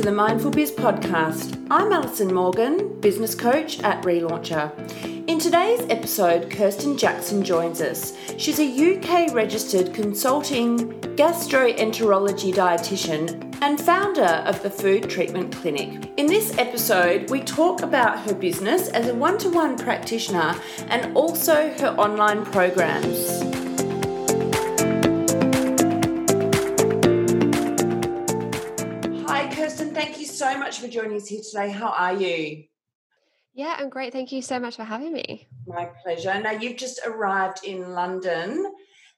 to the Mindful Biz podcast. I'm Alison Morgan, business coach at Relauncher. In today's episode, Kirsten Jackson joins us. She's a UK registered consulting gastroenterology dietitian and founder of the Food Treatment Clinic. In this episode, we talk about her business as a one to one practitioner and also her online programs. So much for joining us here today. How are you? Yeah, I'm great. Thank you so much for having me. My pleasure. Now, you've just arrived in London.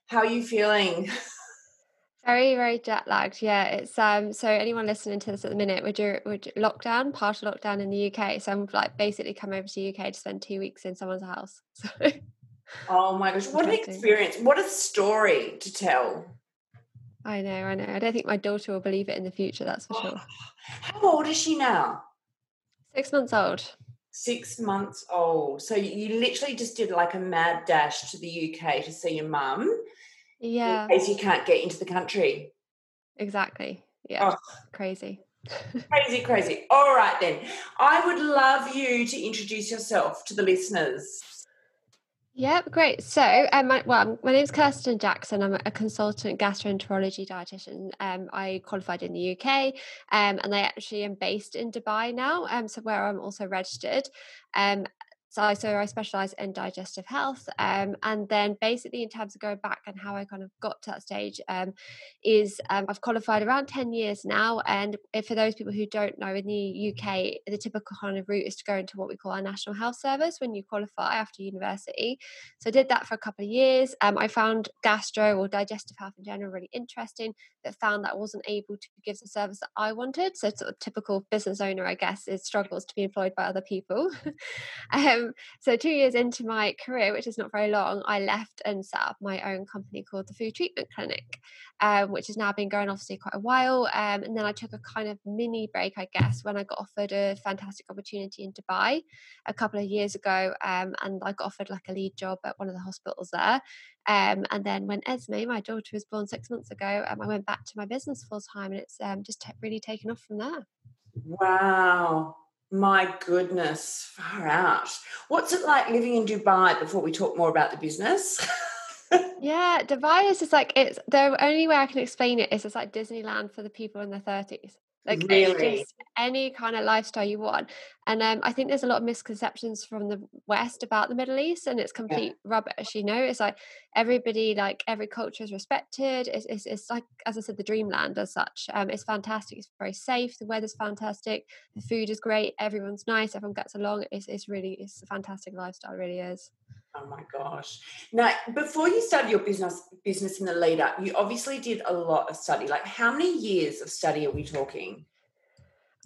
How are you feeling? Very, very jet lagged. Yeah, it's um. So anyone listening to this at the minute, would you we're lockdown, partial lockdown in the UK. So I'm like basically come over to the UK to spend two weeks in someone's house. So. Oh my gosh! What an experience! What a story to tell. I know, I know. I don't think my daughter will believe it in the future, that's for sure. How old is she now? Six months old. Six months old. So you literally just did like a mad dash to the UK to see your mum. Yeah. In case you can't get into the country. Exactly. Yeah. Oh. Crazy. crazy, crazy. All right, then. I would love you to introduce yourself to the listeners. Yep, great. So, um, my, well, my name is Kirsten Jackson. I'm a consultant gastroenterology dietitian. Um, I qualified in the UK, um, and I actually am based in Dubai now, um, so where I'm also registered. Um, so I, so I specialize in digestive health. Um, and then basically in terms of going back and how I kind of got to that stage um, is um, I've qualified around 10 years now. And for those people who don't know, in the UK, the typical kind of route is to go into what we call our National Health Service when you qualify after university. So I did that for a couple of years. Um, I found gastro or digestive health in general really interesting, but found that I wasn't able to give the service that I wanted. So sort of typical business owner, I guess, is struggles to be employed by other people. um, um, so two years into my career, which is not very long, I left and set up my own company called the Food Treatment Clinic, um, which has now been going obviously quite a while. Um, and then I took a kind of mini break, I guess, when I got offered a fantastic opportunity in Dubai a couple of years ago, um, and I got offered like a lead job at one of the hospitals there. Um, and then when Esme, my daughter, was born six months ago, um, I went back to my business full time, and it's just t- really taken off from there. Wow. My goodness, far out. What's it like living in Dubai before we talk more about the business? yeah, Dubai is just like it's the only way I can explain it is it's like Disneyland for the people in their 30s. Like really? just any kind of lifestyle you want. And um, I think there's a lot of misconceptions from the West about the Middle East, and it's complete yeah. rubbish. You know, it's like everybody, like every culture is respected. It's, it's, it's like, as I said, the dreamland as such. Um, it's fantastic. It's very safe. The weather's fantastic. The food is great. Everyone's nice. Everyone gets along. It's, it's really, it's a fantastic lifestyle. Really is. Oh my gosh. Now, before you started your business business in the lead up, you obviously did a lot of study. Like how many years of study are we talking?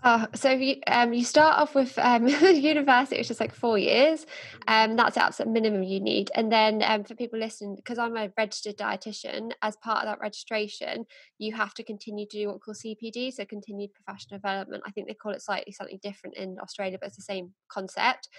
Oh, so you, um, you start off with um, university, which is like four years. Um, that's the absolute minimum you need. And then um, for people listening, because I'm a registered dietitian, as part of that registration, you have to continue to do what we call CPD, so continued professional development. I think they call it slightly something different in Australia, but it's the same concept.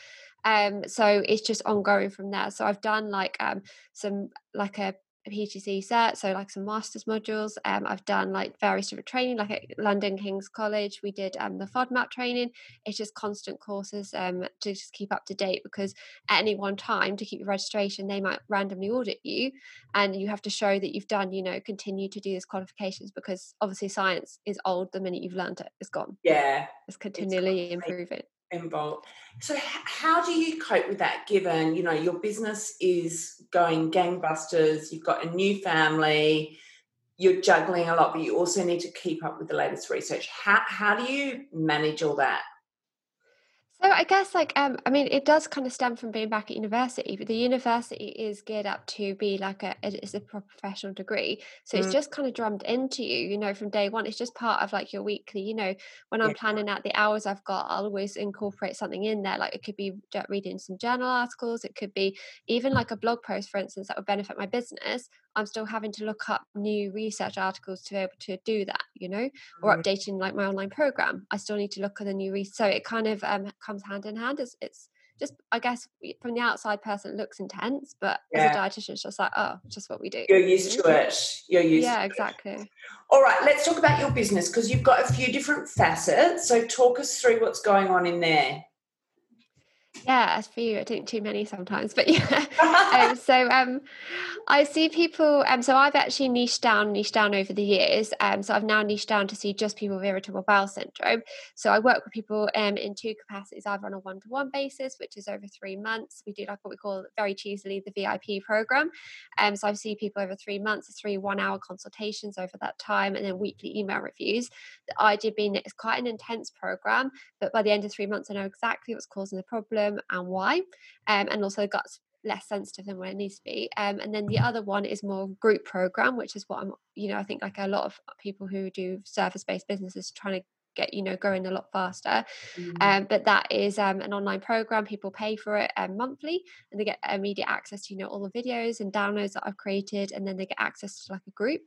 Um, so it's just ongoing from there. So I've done like um, some like a PGC cert, so like some master's modules. Um, I've done like various different training, like at London King's College, we did um, the FODMAP training. It's just constant courses um, to just keep up to date because at any one time to keep your registration, they might randomly audit you, and you have to show that you've done, you know, continue to do these qualifications because obviously science is old the minute you've learned it, it's gone. Yeah, it's continually it's improving involved. So, how do you cope with that? Given you know your business is going gangbusters, you've got a new family, you're juggling a lot, but you also need to keep up with the latest research. How how do you manage all that? So I guess like um I mean it does kind of stem from being back at university, but the university is geared up to be like a it's a professional degree. So mm. it's just kind of drummed into you, you know, from day one. It's just part of like your weekly, you know, when I'm yeah. planning out the hours I've got, I'll always incorporate something in there. Like it could be reading some journal articles, it could be even like a blog post, for instance, that would benefit my business. I'm still having to look up new research articles to be able to do that, you know, or mm. updating like my online program. I still need to look at the new research. So it kind of um, comes hand in hand. It's, it's just I guess from the outside person it looks intense, but yeah. as a dietitian, it's just like oh, just what we do. You're used to it. You're used. Yeah, exactly. It. All right, let's talk about your business because you've got a few different facets. So talk us through what's going on in there. Yeah, a few. I think too many sometimes, but yeah. um, so um, I see people. Um, so I've actually niched down, niched down over the years. Um, so I've now niched down to see just people with irritable bowel syndrome. So I work with people um in two capacities, either on a one-to-one basis, which is over three months. We do like what we call very cheesily the VIP program. Um, so I see people over three months, three one-hour consultations over that time, and then weekly email reviews. The idea being that it's quite an intense program, but by the end of three months, I know exactly what's causing the problem and why, um, and also the gut's less sensitive than what it needs to be. Um, and then the other one is more group program, which is what I'm, you know, I think like a lot of people who do service based businesses trying to get you know growing a lot faster. Mm-hmm. um, but that is um, an online program people pay for it um, monthly and they get immediate access to you know all the videos and downloads that i've created and then they get access to like a group.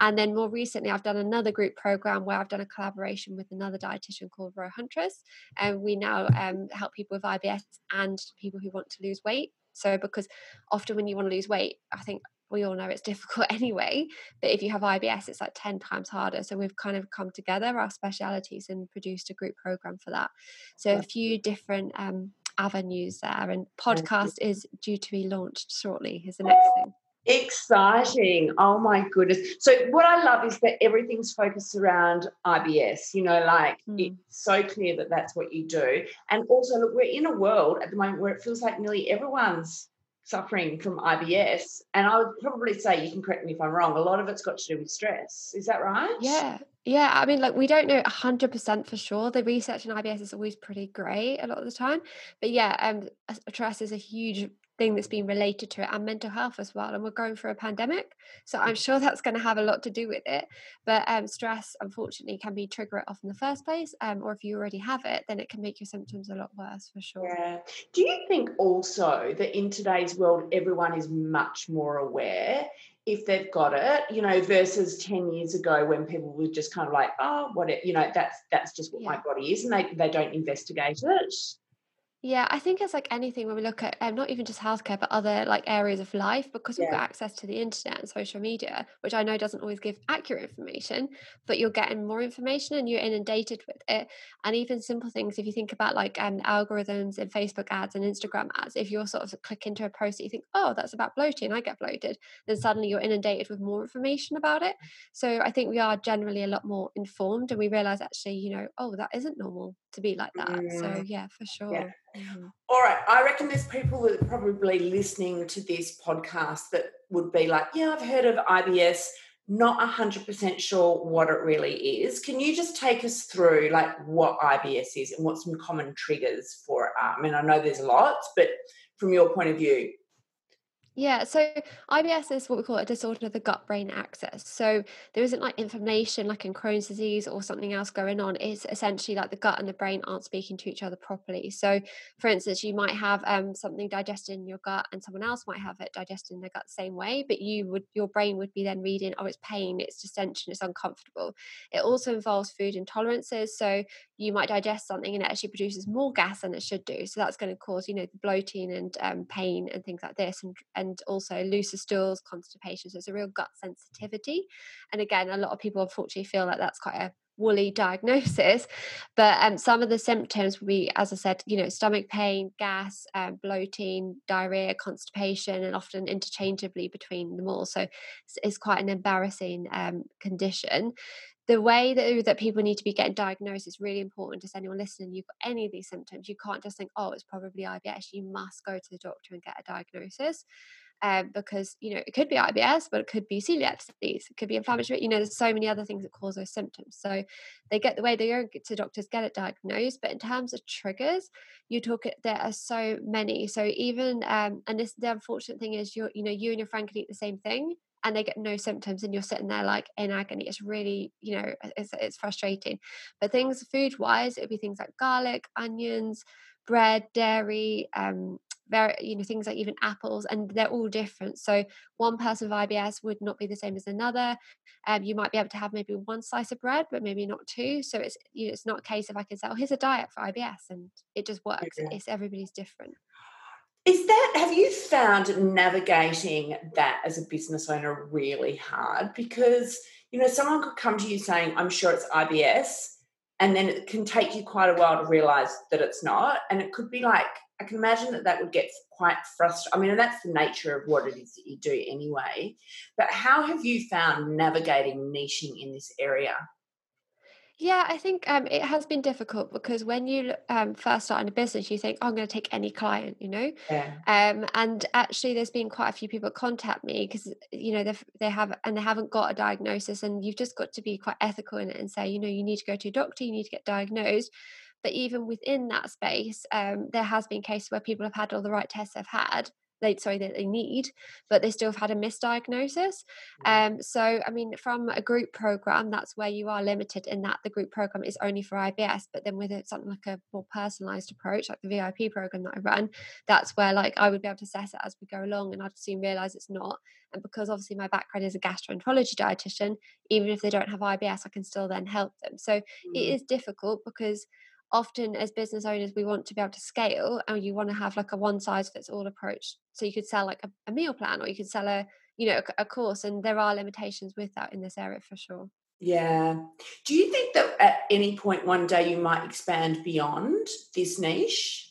And then more recently i've done another group program where i've done a collaboration with another dietitian called Ro Huntriss and we now um, help people with ibs and people who want to lose weight. So because often when you want to lose weight i think we all know it's difficult anyway but if you have ibs it's like 10 times harder so we've kind of come together our specialities and produced a group program for that. So a few different um, avenues there and podcast is due to be launched shortly is the next thing. Exciting. Oh my goodness. So what i love is that everything's focused around ibs you know like mm. it's so clear that that's what you do and also look we're in a world at the moment where it feels like nearly everyone's suffering from IBS. And I would probably say, you can correct me if I'm wrong, a lot of it's got to do with stress. Is that right? Yeah. Yeah. I mean, like, we don't know 100% for sure. The research in IBS is always pretty great a lot of the time. But yeah, um, stress is a huge thing that's been related to it and mental health as well. And we're going through a pandemic. So I'm sure that's going to have a lot to do with it. But um, stress, unfortunately, can be trigger it off in the first place. Um, or if you already have it, then it can make your symptoms a lot worse for sure. Yeah. Do you think also that in today's world, everyone is much more aware if they've got it, you know, versus 10 years ago when people were just kind of like, oh, what it, you know, that's that's just what yeah. my body is, and they, they don't investigate it. Yeah, I think it's like anything when we look at um, not even just healthcare, but other like areas of life, because we've got access to the internet and social media, which I know doesn't always give accurate information, but you're getting more information and you're inundated with it. And even simple things, if you think about like um, algorithms and Facebook ads and Instagram ads, if you're sort of click into a post that you think, oh, that's about bloating, I get bloated, then suddenly you're inundated with more information about it. So I think we are generally a lot more informed and we realize actually, you know, oh, that isn't normal to be like that. Mm. So yeah, for sure. Yeah. Mm-hmm. All right. I reckon there's people that are probably listening to this podcast that would be like, yeah, I've heard of IBS, not 100% sure what it really is. Can you just take us through like what IBS is and what some common triggers for it are? I mean, I know there's lots, but from your point of view, yeah, so IBS is what we call a disorder of the gut brain axis. So there isn't like inflammation like in Crohn's disease or something else going on. It's essentially like the gut and the brain aren't speaking to each other properly. So, for instance, you might have um, something digested in your gut, and someone else might have it digested in their gut the same way, but you would your brain would be then reading, oh, it's pain, it's distension, it's uncomfortable. It also involves food intolerances. So you might digest something and it actually produces more gas than it should do. So that's going to cause, you know, the bloating and um, pain and things like this, and and also looser stools, constipation. So it's a real gut sensitivity. And again, a lot of people unfortunately feel like that's quite a woolly diagnosis but um, some of the symptoms will be as i said you know stomach pain gas um, bloating diarrhea constipation and often interchangeably between them all so it's, it's quite an embarrassing um, condition the way that, that people need to be getting diagnosed is really important. Just anyone listening, you've got any of these symptoms, you can't just think, oh, it's probably IBS. You must go to the doctor and get a diagnosis. Um, because you know it could be IBS, but it could be celiac disease, it could be inflammatory. You know, there's so many other things that cause those symptoms. So they get the way they go to doctors get it diagnosed. But in terms of triggers, you talk there are so many. So even um, and this the unfortunate thing is you you know you and your friend can eat the same thing, and they get no symptoms and you're sitting there like in agony it's really you know it's, it's frustrating. But things food wise it would be things like garlic onions bread, dairy, um, very you know things like even apples and they're all different. So one person with ibs would not be the same as another. Um, you might be able to have maybe one slice of bread but maybe not two. So it's you know, it's not a case of i can say oh here's a diet for ibs and it just works. It's everybody's different is that have you found navigating that as a business owner really hard? Because you know someone could come to you saying i'm sure it's ibs and then it can take you quite a while to realize that it's not and it could be like i can imagine that that would get quite frustrating i mean that's the nature of what it is that you do anyway but how have you found navigating niching in this area yeah, I think um, it has been difficult because when you um, first start in a business, you think, oh, I'm going to take any client, you know? Yeah. Um, and actually, there's been quite a few people contact me because, you know, they have, and they haven't got a diagnosis. And you've just got to be quite ethical in it and say, you know, you need to go to a doctor, you need to get diagnosed. But even within that space, um, there has been cases where people have had all the right tests they've had, they sorry that they need, but they still have had a misdiagnosis. Um, so I mean, from a group program, that's where you are limited in that the group program is only for IBS. But then with it, something like a more personalized approach, like the VIP program that I run, that's where like I would be able to assess it as we go along, and I'd soon realize it's not. And because obviously my background is a gastroenterology dietitian, even if they don't have IBS, I can still then help them. So mm-hmm. it is difficult because often as business owners we want to be able to scale and you want to have like a one size fits all approach. So you could sell like a, a meal plan or you could sell a you know a, a, course and there are limitations with that in this area for sure. Yeah. Do you think that at any point one day you might expand beyond this niche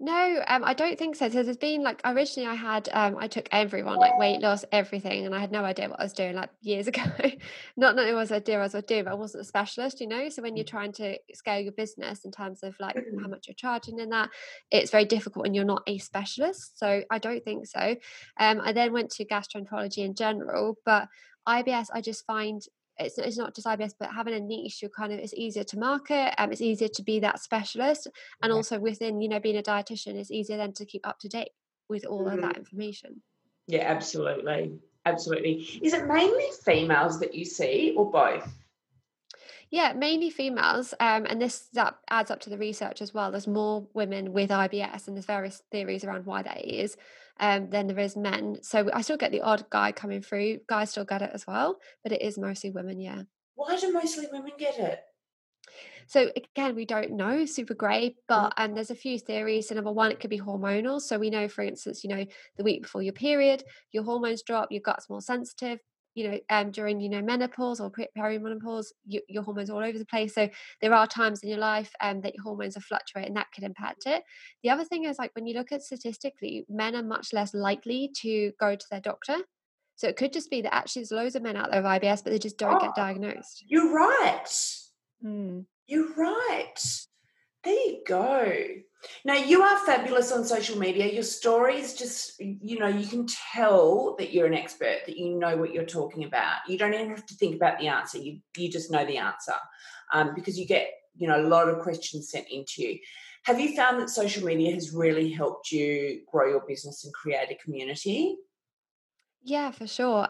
no, um, I don't think so. So there's been like originally I had um, I took everyone like weight loss, everything, and I had no idea what I was doing like years ago. Not that it was idea I was doing, but I wasn't a specialist, you know. So when you're mm. trying to scale your business in terms of like how mm. much you're charging in that, it's very difficult when you're not a specialist. So I don't think so. Um, I then went to gastroenterology in general, but IBS I just find it's, it's not just IBS, but having a niche, you're kind of it's easier to market. Um, it's easier to be that specialist, and yeah. also within you know being a dietitian, it's easier then to keep up to date with all mm-hmm. of that mm-hmm. information. Yeah, absolutely, absolutely. Is it mainly females that you see, or both? Yeah, mainly females, um, and this that adds up to the research as well. There's more women with IBS, and there's various theories around why that is um, than there is men. So I still get the odd guy coming through. Guys still get it as well, but it is mostly women. Yeah. Why do mostly women get it? So again, we don't know, super grey, but um, there's a few theories. So number one, it could be hormonal. So we know, for instance, you know, the week before your period, your hormones drop, your gut's more sensitive you know um, during you know menopause or perimenopause you, your hormones all over the place. So there are times in your life um, that your hormones are fluctuating and that could impact it. The other thing is like when you look at statistically men are much less likely to go to their doctor. So it could just be that actually there's loads of men out there with IBS but they just don't oh, get diagnosed. you're right. Mm. you're right. There you go now, you are fabulous on social media. Your stories just, you know, you can tell that you're an expert, that you know what you're talking about. You don't even have to think about the answer. You, you just know the answer um, because you get, you know, a lot of questions sent into you. Have you found that social media has really helped you grow your business and create a community? Yeah, for sure.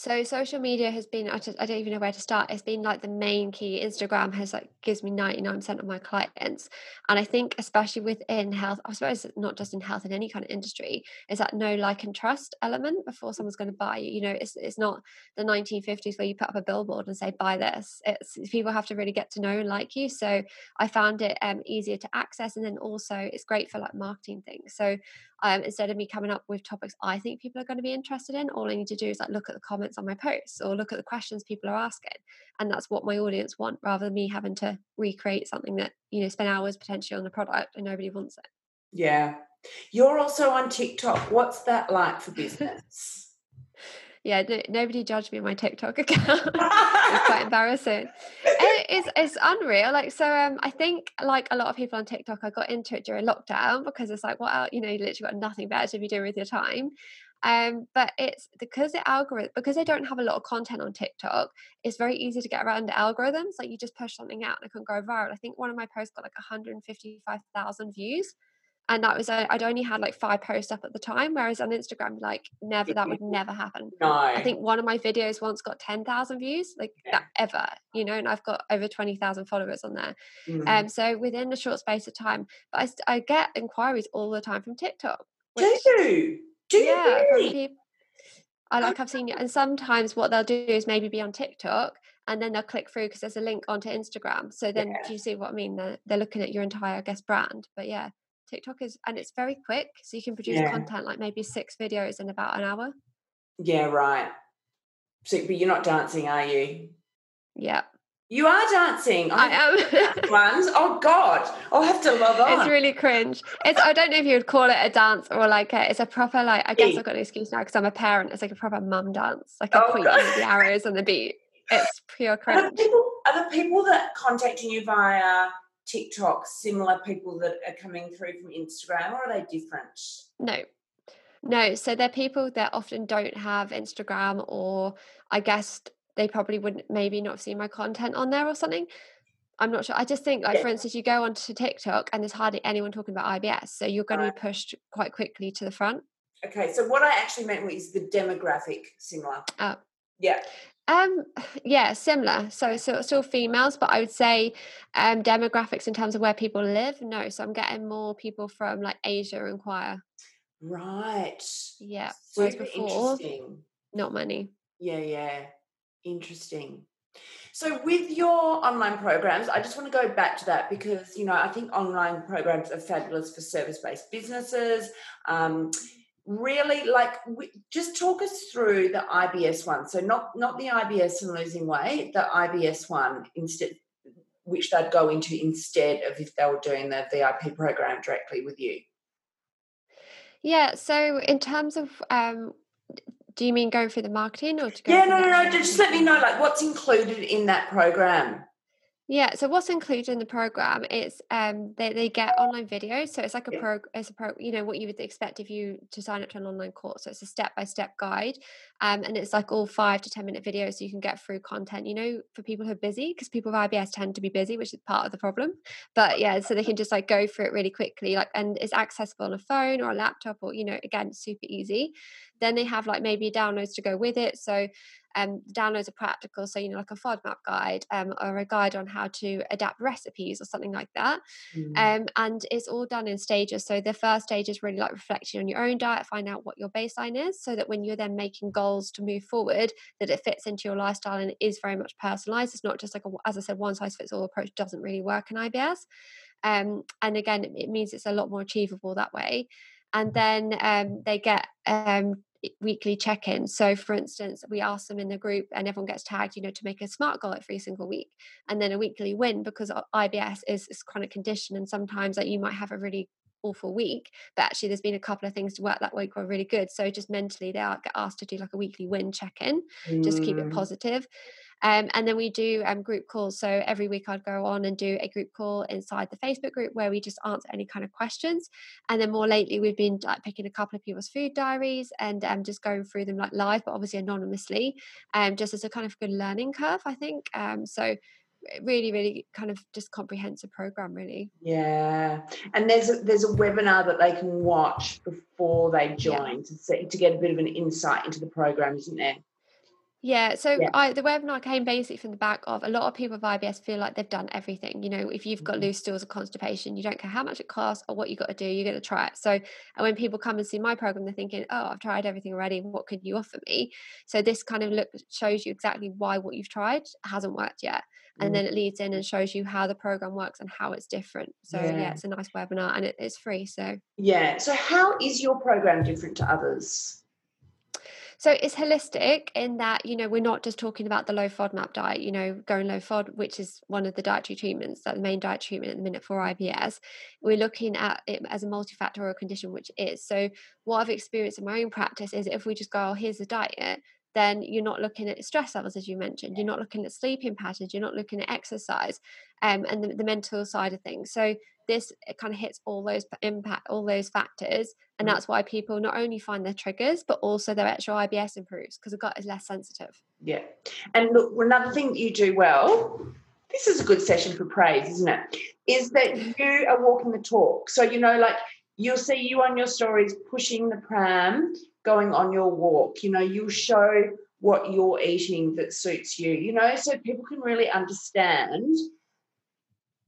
So social media has been, I, just, I don't even know where to start. It's been like the main key. Instagram has like gives me 99% of my clients. And I think especially within health, I suppose not just in health in any kind of industry, is that no like and trust element before someone's going to buy you. You know, it's it's not the 1950s where you put up a billboard and say buy this. It's people have to really get to know and like you. So I found it um, easier to access and then also it's great for like marketing things. So um, instead of me coming up with topics I think people are going to be interested in, all I need to do is like look at the comments on my posts or look at the questions people are asking, and that's what my audience want, rather than me having to recreate something that you know spend hours potentially on the product and nobody wants it. Yeah, you're also on TikTok. What's that like for business? Yeah, no, nobody judged me on my TikTok account. it's quite embarrassing. It, it's it's unreal. Like so, um, I think like a lot of people on TikTok, I got into it during lockdown because it's like, what well, you know, you literally got nothing better to be doing with your time. Um, but it's because the algorithm because they don't have a lot of content on TikTok, it's very easy to get around the algorithms. Like you just push something out and it can go viral. I think one of my posts got like 155,000 views and that was I'd only had like five posts up at the time, whereas on Instagram, like never that would never happen. No. I think one of my videos once got ten thousand views, like Yeah. that ever, you know, and I've got over twenty thousand followers on there. Mm. Um, so within a short space of time, but I, I get inquiries all the time from TikTok. do you? Do you yeah, really? I like I've seen it, and sometimes what they'll do is maybe be on TikTok, and then they'll click through because there's a link onto Instagram. So then, Yeah. do you see what I mean? They're, they're looking at your entire, I guess, brand. But yeah, TikTok is, and it's very quick, so you can produce Yeah. content like maybe six videos in about an hour. Yeah, right. So, but you're not dancing, are you? Yeah, You are dancing. I am. Ones. Oh God, I'll have to log on. it's really cringe. It's I don't know if you would call it a dance or like a, it's a proper like I guess. I've got an excuse now because I'm a parent. It's like a proper mum dance, like Oh, a queen God. with the arrows and the beat. It's pure Are the cringe. people are the people that contacting you via TikTok similar people that are coming through from Instagram, or are they different? No. No, so they're people that often don't have Instagram or I guess they probably wouldn't maybe not have seen my content on there or something. I'm not sure. I just think like Yeah. for instance you go onto TikTok and there's hardly anyone talking about IBS. So you're going to be pushed quite quickly to the front. Okay, so what I actually meant was the demographic similar. Oh. Yeah. Um yeah, similar. So so still females, but I would say um demographics in terms of where people live, no. So I'm getting more people from like Asia inquire. Right. Yeah. Super before, interesting. not many. Yeah, yeah. Interesting. So with your online programs, I just want to go back to that because you know I think online programs are fabulous for service-based businesses. Um, really, like, just talk us through the IBS one. So not not the IBS and losing weight, the IBS one instead, which they'd go into instead of if they were doing the VIP program directly with you. Yeah, so in terms of um do you mean going through the marketing or to go Yeah, no, no, no. Just let me know, like, what's included in that program. Yeah, so what's included in the program is um they, they get online videos. So it's like a Yeah. pro it's a pro you know what you would expect if you to sign up to an online course. So it's a step by step guide. Um and it's like all five to ten minute videos so you can get through content, you know, for people who are busy, because people with IBS tend to be busy, which is part of the problem. But yeah, so they can just like go through it really quickly, like and it's accessible on a phone or a laptop or you know, again, super easy. Then they have like maybe downloads to go with it. So um, downloads are practical, so you know, like a FODMAP guide um, or a guide on how to adapt recipes or something like that. Mm. Um, and it's all done in stages. So the first stage is really like reflecting on your own diet, find out what your baseline is, so that when you're then making goals to move forward, that it fits into your lifestyle and is very much personalized. It's not just like a, as I said, one size fits all approach doesn't really work in IBS. Um, and again, it, it means it's a lot more achievable that way. And then um, they get um, weekly check-ins. So, for instance, we ask them in the group, and everyone gets tagged, you know, to make a smart goal every single week, and then a weekly win because IBS is this chronic condition, and sometimes like, you might have a really awful week, but actually there's been a couple of things to work that week were really good. So just mentally, they are, get asked to do like a weekly win check-in just to keep it Mm. positive. Um, and then we do um, group calls. So every week I'd go on and do a group call inside the Facebook group where we just answer any kind of questions. And then more lately, we've been like picking a couple of people's food diaries and um, just going through them like live, but obviously anonymously, um, just as a kind of good learning curve, I think. Um, so really, really kind of just comprehensive program, really. Yeah, and there's a, there's a webinar that they can watch before they Yeah. join to see, to get a bit of an insight into the program, isn't there? Yeah, so Yeah. I the webinar came basically from the back of a lot of people with IBS feel like they've done everything. You know, if you've got Mhm. loose stools or constipation, you don't care how much it costs or what you got to do, you're going to try it. So, and when people come and see my program, they're thinking, "Oh, I've tried everything already. What could you offer me?" So this kind of look shows you exactly why what you've tried hasn't worked yet, and Mm. then it leads in and shows you how the program works and how it's different. So yeah, Yeah. it's a nice webinar and it, it's free. So Yeah. So how is your program different to others? So it's holistic in that, you know, we're not just talking about the low FODMAP diet, you know, going low FOD, which is one of the dietary treatments, like the main diet treatment at the minute for IBS. We're looking at it as a multifactorial condition, which is. So what I've experienced in my own practice is if we just go, oh, here's the diet, then you're not looking at stress levels, as you mentioned. You're not looking at sleeping patterns. You're not looking at exercise um, and the, the mental side of things. So this it kind of hits all those impact, all those factors, and Mm. that's why people not only find their triggers, but also their actual IBS improves because the gut is less sensitive. Yeah. And look, another thing that you do well, this is a good session for praise, isn't it? Is that you are walking the talk. So, you know, like you'll see you on your stories pushing the pram, going on your walk. You know, you'll show what you're eating that suits you, you know, so people can really understand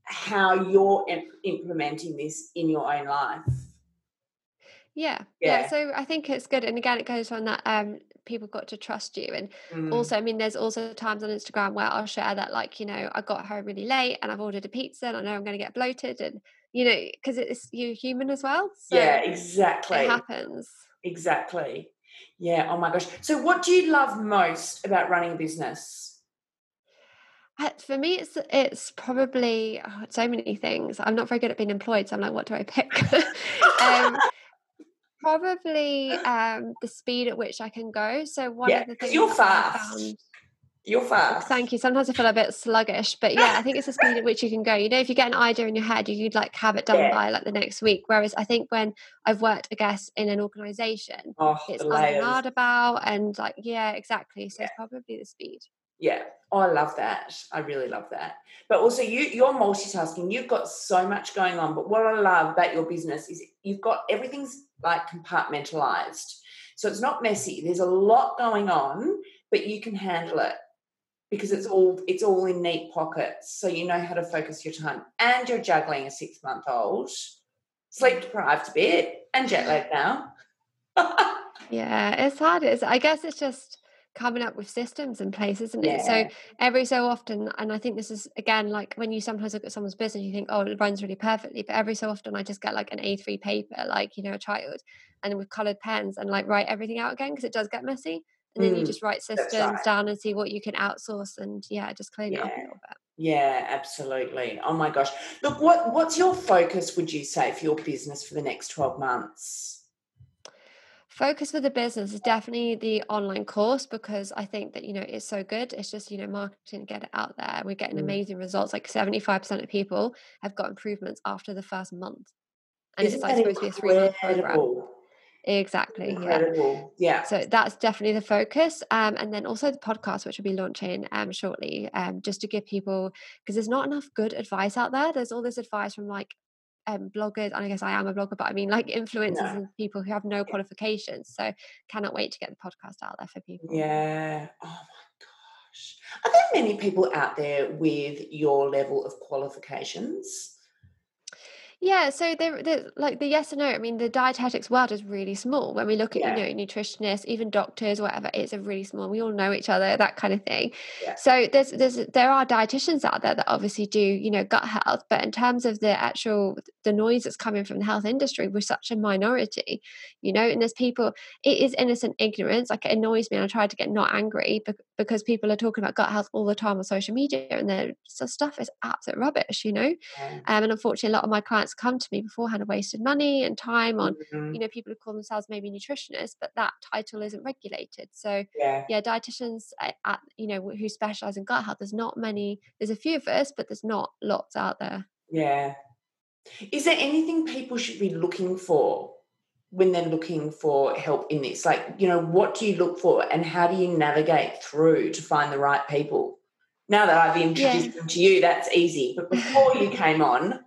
how you're imp- implementing this in your own life. Yeah, yeah, yeah. So I think it's good, and again, it goes on that um, people got to trust you, and mm. also, I mean, there's also times on Instagram where I'll share that, like, you know, I got home really late, and I've ordered a pizza, and I know I'm going to get bloated, and you know, because it's you're human as well. So yeah, exactly. It happens. Exactly. Yeah. Oh my gosh. So, what do you love most about running a business? For me, it's it's probably oh, so many things. I'm not very good at being employed, so I'm like, what do I pick? um, probably um, the speed at which I can go. So one yeah, of the things you're fast. Found, you're fast. Thank you. Sometimes I feel a bit sluggish, but yeah, I think it's the speed at which you can go. You know, if you get an idea in your head, you could like have it done yeah. by like the next week. Whereas I think when I've worked, I guess, in an organization, oh, it's hard about and like, yeah, exactly. So yeah. it's probably the speed. Yeah. I love that. I really love that. But also you you're multitasking. You've got so much going on. But what I love about your business is you've got everything's like compartmentalized. So it's not messy. There's a lot going on, but you can handle it because it's all it's all in neat pockets so you know how to focus your time and you're juggling a six month old sleep deprived a bit and jet lagged now yeah it's hard it's i guess it's just coming up with systems in place isn't it? So every so often and i think this is again like when you sometimes look at someone's business you think oh it runs really perfectly but every so often i just get like an a3 paper like you know a child and with colored pens and like write everything out again because it does get messy and then mm, you just write systems right. down and see what you can outsource and yeah just clean yeah. it up a little bit. Yeah absolutely. Oh my gosh. Look what what's your focus would you say for your business for the next 12 months focus for the business is definitely the online course because I think that you know it's so good. It's just you know marketing, get it out there. We're getting mm. amazing results. Like seventy five percent of people have got improvements after the first month, and Isn't it's like supposed incredible? to be a three month program. Exactly. Incredible. Yeah. yeah. So that's definitely the focus. Um, and then also the podcast, which will be launching um, shortly, um, just to give people, because there's not enough good advice out there. There's all this advice from like um, bloggers, and I guess I am a blogger, but I mean like influencers no. and people who have no qualifications. So cannot wait to get the podcast out there for people. Yeah. Oh my gosh. Are there many people out there with your level of qualifications? Yeah, so they're, they're, like the yes and no. I mean, the dietetics world is really small. When we look at yeah. you know nutritionists, even doctors, whatever, it's a really small. We all know each other, that kind of thing. Yeah. So there's there's there are dietitians out there that obviously do you know gut health, but in terms of the actual the noise that's coming from the health industry, we're such a minority, you know. And there's people. It is innocent ignorance. Like it annoys me. and I try to get not angry because people are talking about gut health all the time on social media, and their stuff is absolute rubbish, you know. Yeah. Um, and unfortunately, a lot of my clients come to me beforehand have wasted money and time on mm-hmm. you know people who call themselves maybe nutritionists but that title isn't regulated so yeah, yeah dietitians at, at you know who specialize in gut health there's not many there's a few of us but there's not lots out there yeah is there anything people should be looking for when they're looking for help in this like you know what do you look for and how do you navigate through to find the right people now that I've introduced yeah. them to you, that's easy. But before you came on,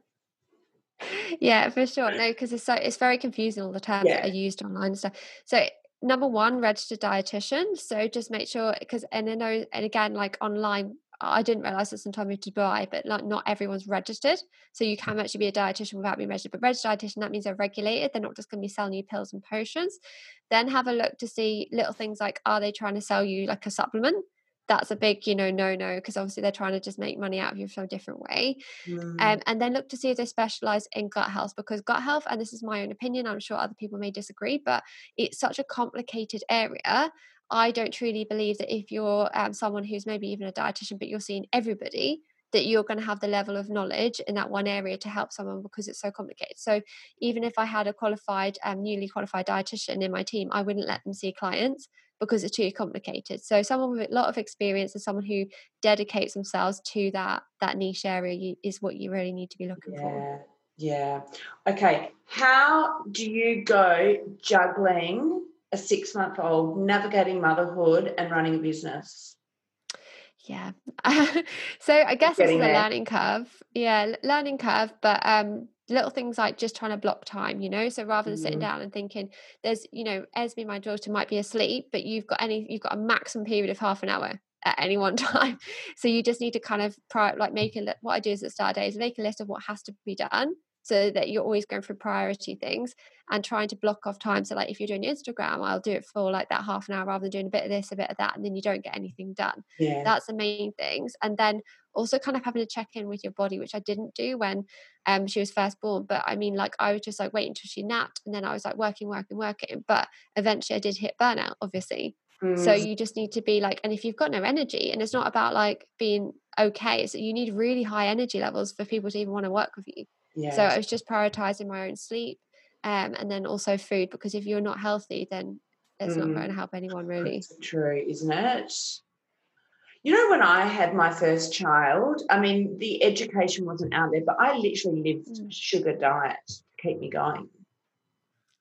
yeah, for sure. No, because it's so it's very confusing all the terms yeah. that are used online and stuff. So number one, registered dietitian. So just make sure because and I know and again like online. I didn't realize this until I moved to Dubai, but like not everyone's registered. So you mm. can actually be a dietitian without being registered. But registered dietitian, that means they're regulated. They're not just going to be selling you pills and potions. Then have a look to see little things like are they trying to sell you like a supplement? That's a big you know no no because obviously they're trying to just make money out of you from a different way mm. um, and then look to see if they specialize in gut health because gut health and this is my own opinion i'm sure other people may disagree but it's such a complicated area i don't truly believe that if you're um, someone who's maybe even a dietitian but you're seeing everybody that you're going to have the level of knowledge in that one area to help someone because it's so complicated. So even if I had a qualified, um, newly qualified dietitian in my team, I wouldn't let them see clients because it's too complicated. So someone with a lot of experience and someone who dedicates themselves to that that niche area is what you really need to be looking yeah. for. Yeah. Yeah. Okay. How do you go juggling a six month old, navigating motherhood, and running a business? Yeah. so I guess it's a learning curve. Yeah, learning curve. But um, little things like just trying to block time, you know. So rather than mm-hmm. sitting down and thinking, there's, you know, Esme, my daughter, might be asleep, but you've got any, you've got a maximum period of half an hour at any one time. So you just need to kind of pri- like make a what I do is at start days, make a list of what has to be done so that you're always going for priority things and trying to block off time. So like if you're doing Instagram, I'll do it for like that half an hour rather than doing a bit of this, a bit of that, and then you don't get anything done. Yeah. That's the main things. And then also kind of having to check in with your body, which I didn't do when um she was first born. But I mean, like I was just like waiting until she napped and then I was like working, working, working. But eventually I did hit burnout, obviously. Mm. So you just need to be like, and if you've got no energy, and it's not about like being okay, so you need really high energy levels for people to even want to work with you. So I was just prioritizing my own sleep um, and then also food because if you're not healthy, then it's mm. not going to help anyone really. That's true, isn't it? You know, when I had my first child, I mean, the education wasn't out there, but I literally lived mm. sugar diet to keep me going.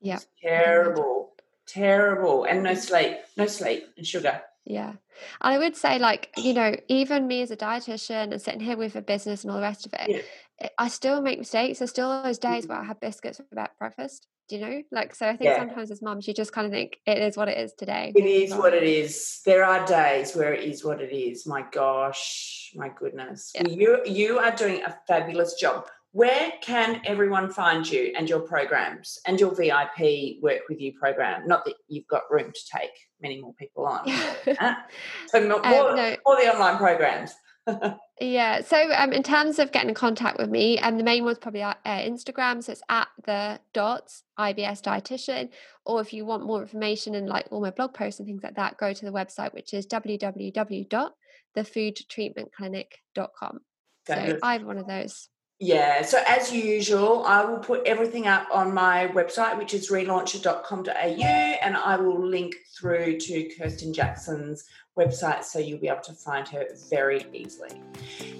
Yeah. Terrible, terrible. And no sleep, no sleep and sugar. Yeah. I would say, like, you know, even me as a dietitian and sitting here with a business and all the rest of it, yeah. I still make mistakes. There's still those days mm-hmm. where I have biscuits for breakfast. Do you know? Like, so I think yeah. sometimes as moms, you just kind of think it is what it is today. It is what it is. There are days where it is what it is. My gosh, my goodness. Yeah. You you are doing a fabulous job. Where can everyone find you and your programs and your VIP work with you program? Not that you've got room to take many more people on. so not more, um, no. more the online programs yeah. So um, in terms of getting in contact with me, um, the main one's probably uh, Instagram. So it's at the dots IBS dietitian. Or if you want more information and like all my blog posts and things like that, go to the website, which is www.thefoodtreatmentclinic.com. So either one of those. Yeah, so as usual, I will put everything up on my website, which is relauncher.com.au, and I will link through to Kirsten Jackson's website so you'll be able to find her very easily.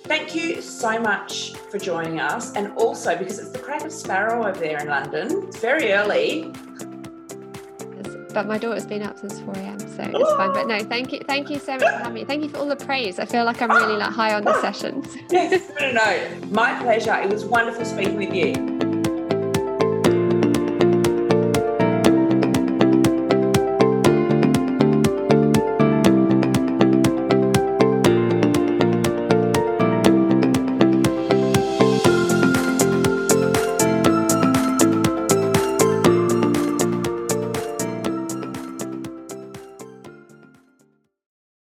Thank you so much for joining us, and also because it's the crack of sparrow over there in London, it's very early but my daughter's been up since 4 a.m. so it's oh! fine. But no thank you thank you so much for having me. Thank you for all the praise. I feel like I'm really like high on the sessions. Yes no no. My pleasure. It was wonderful speaking with you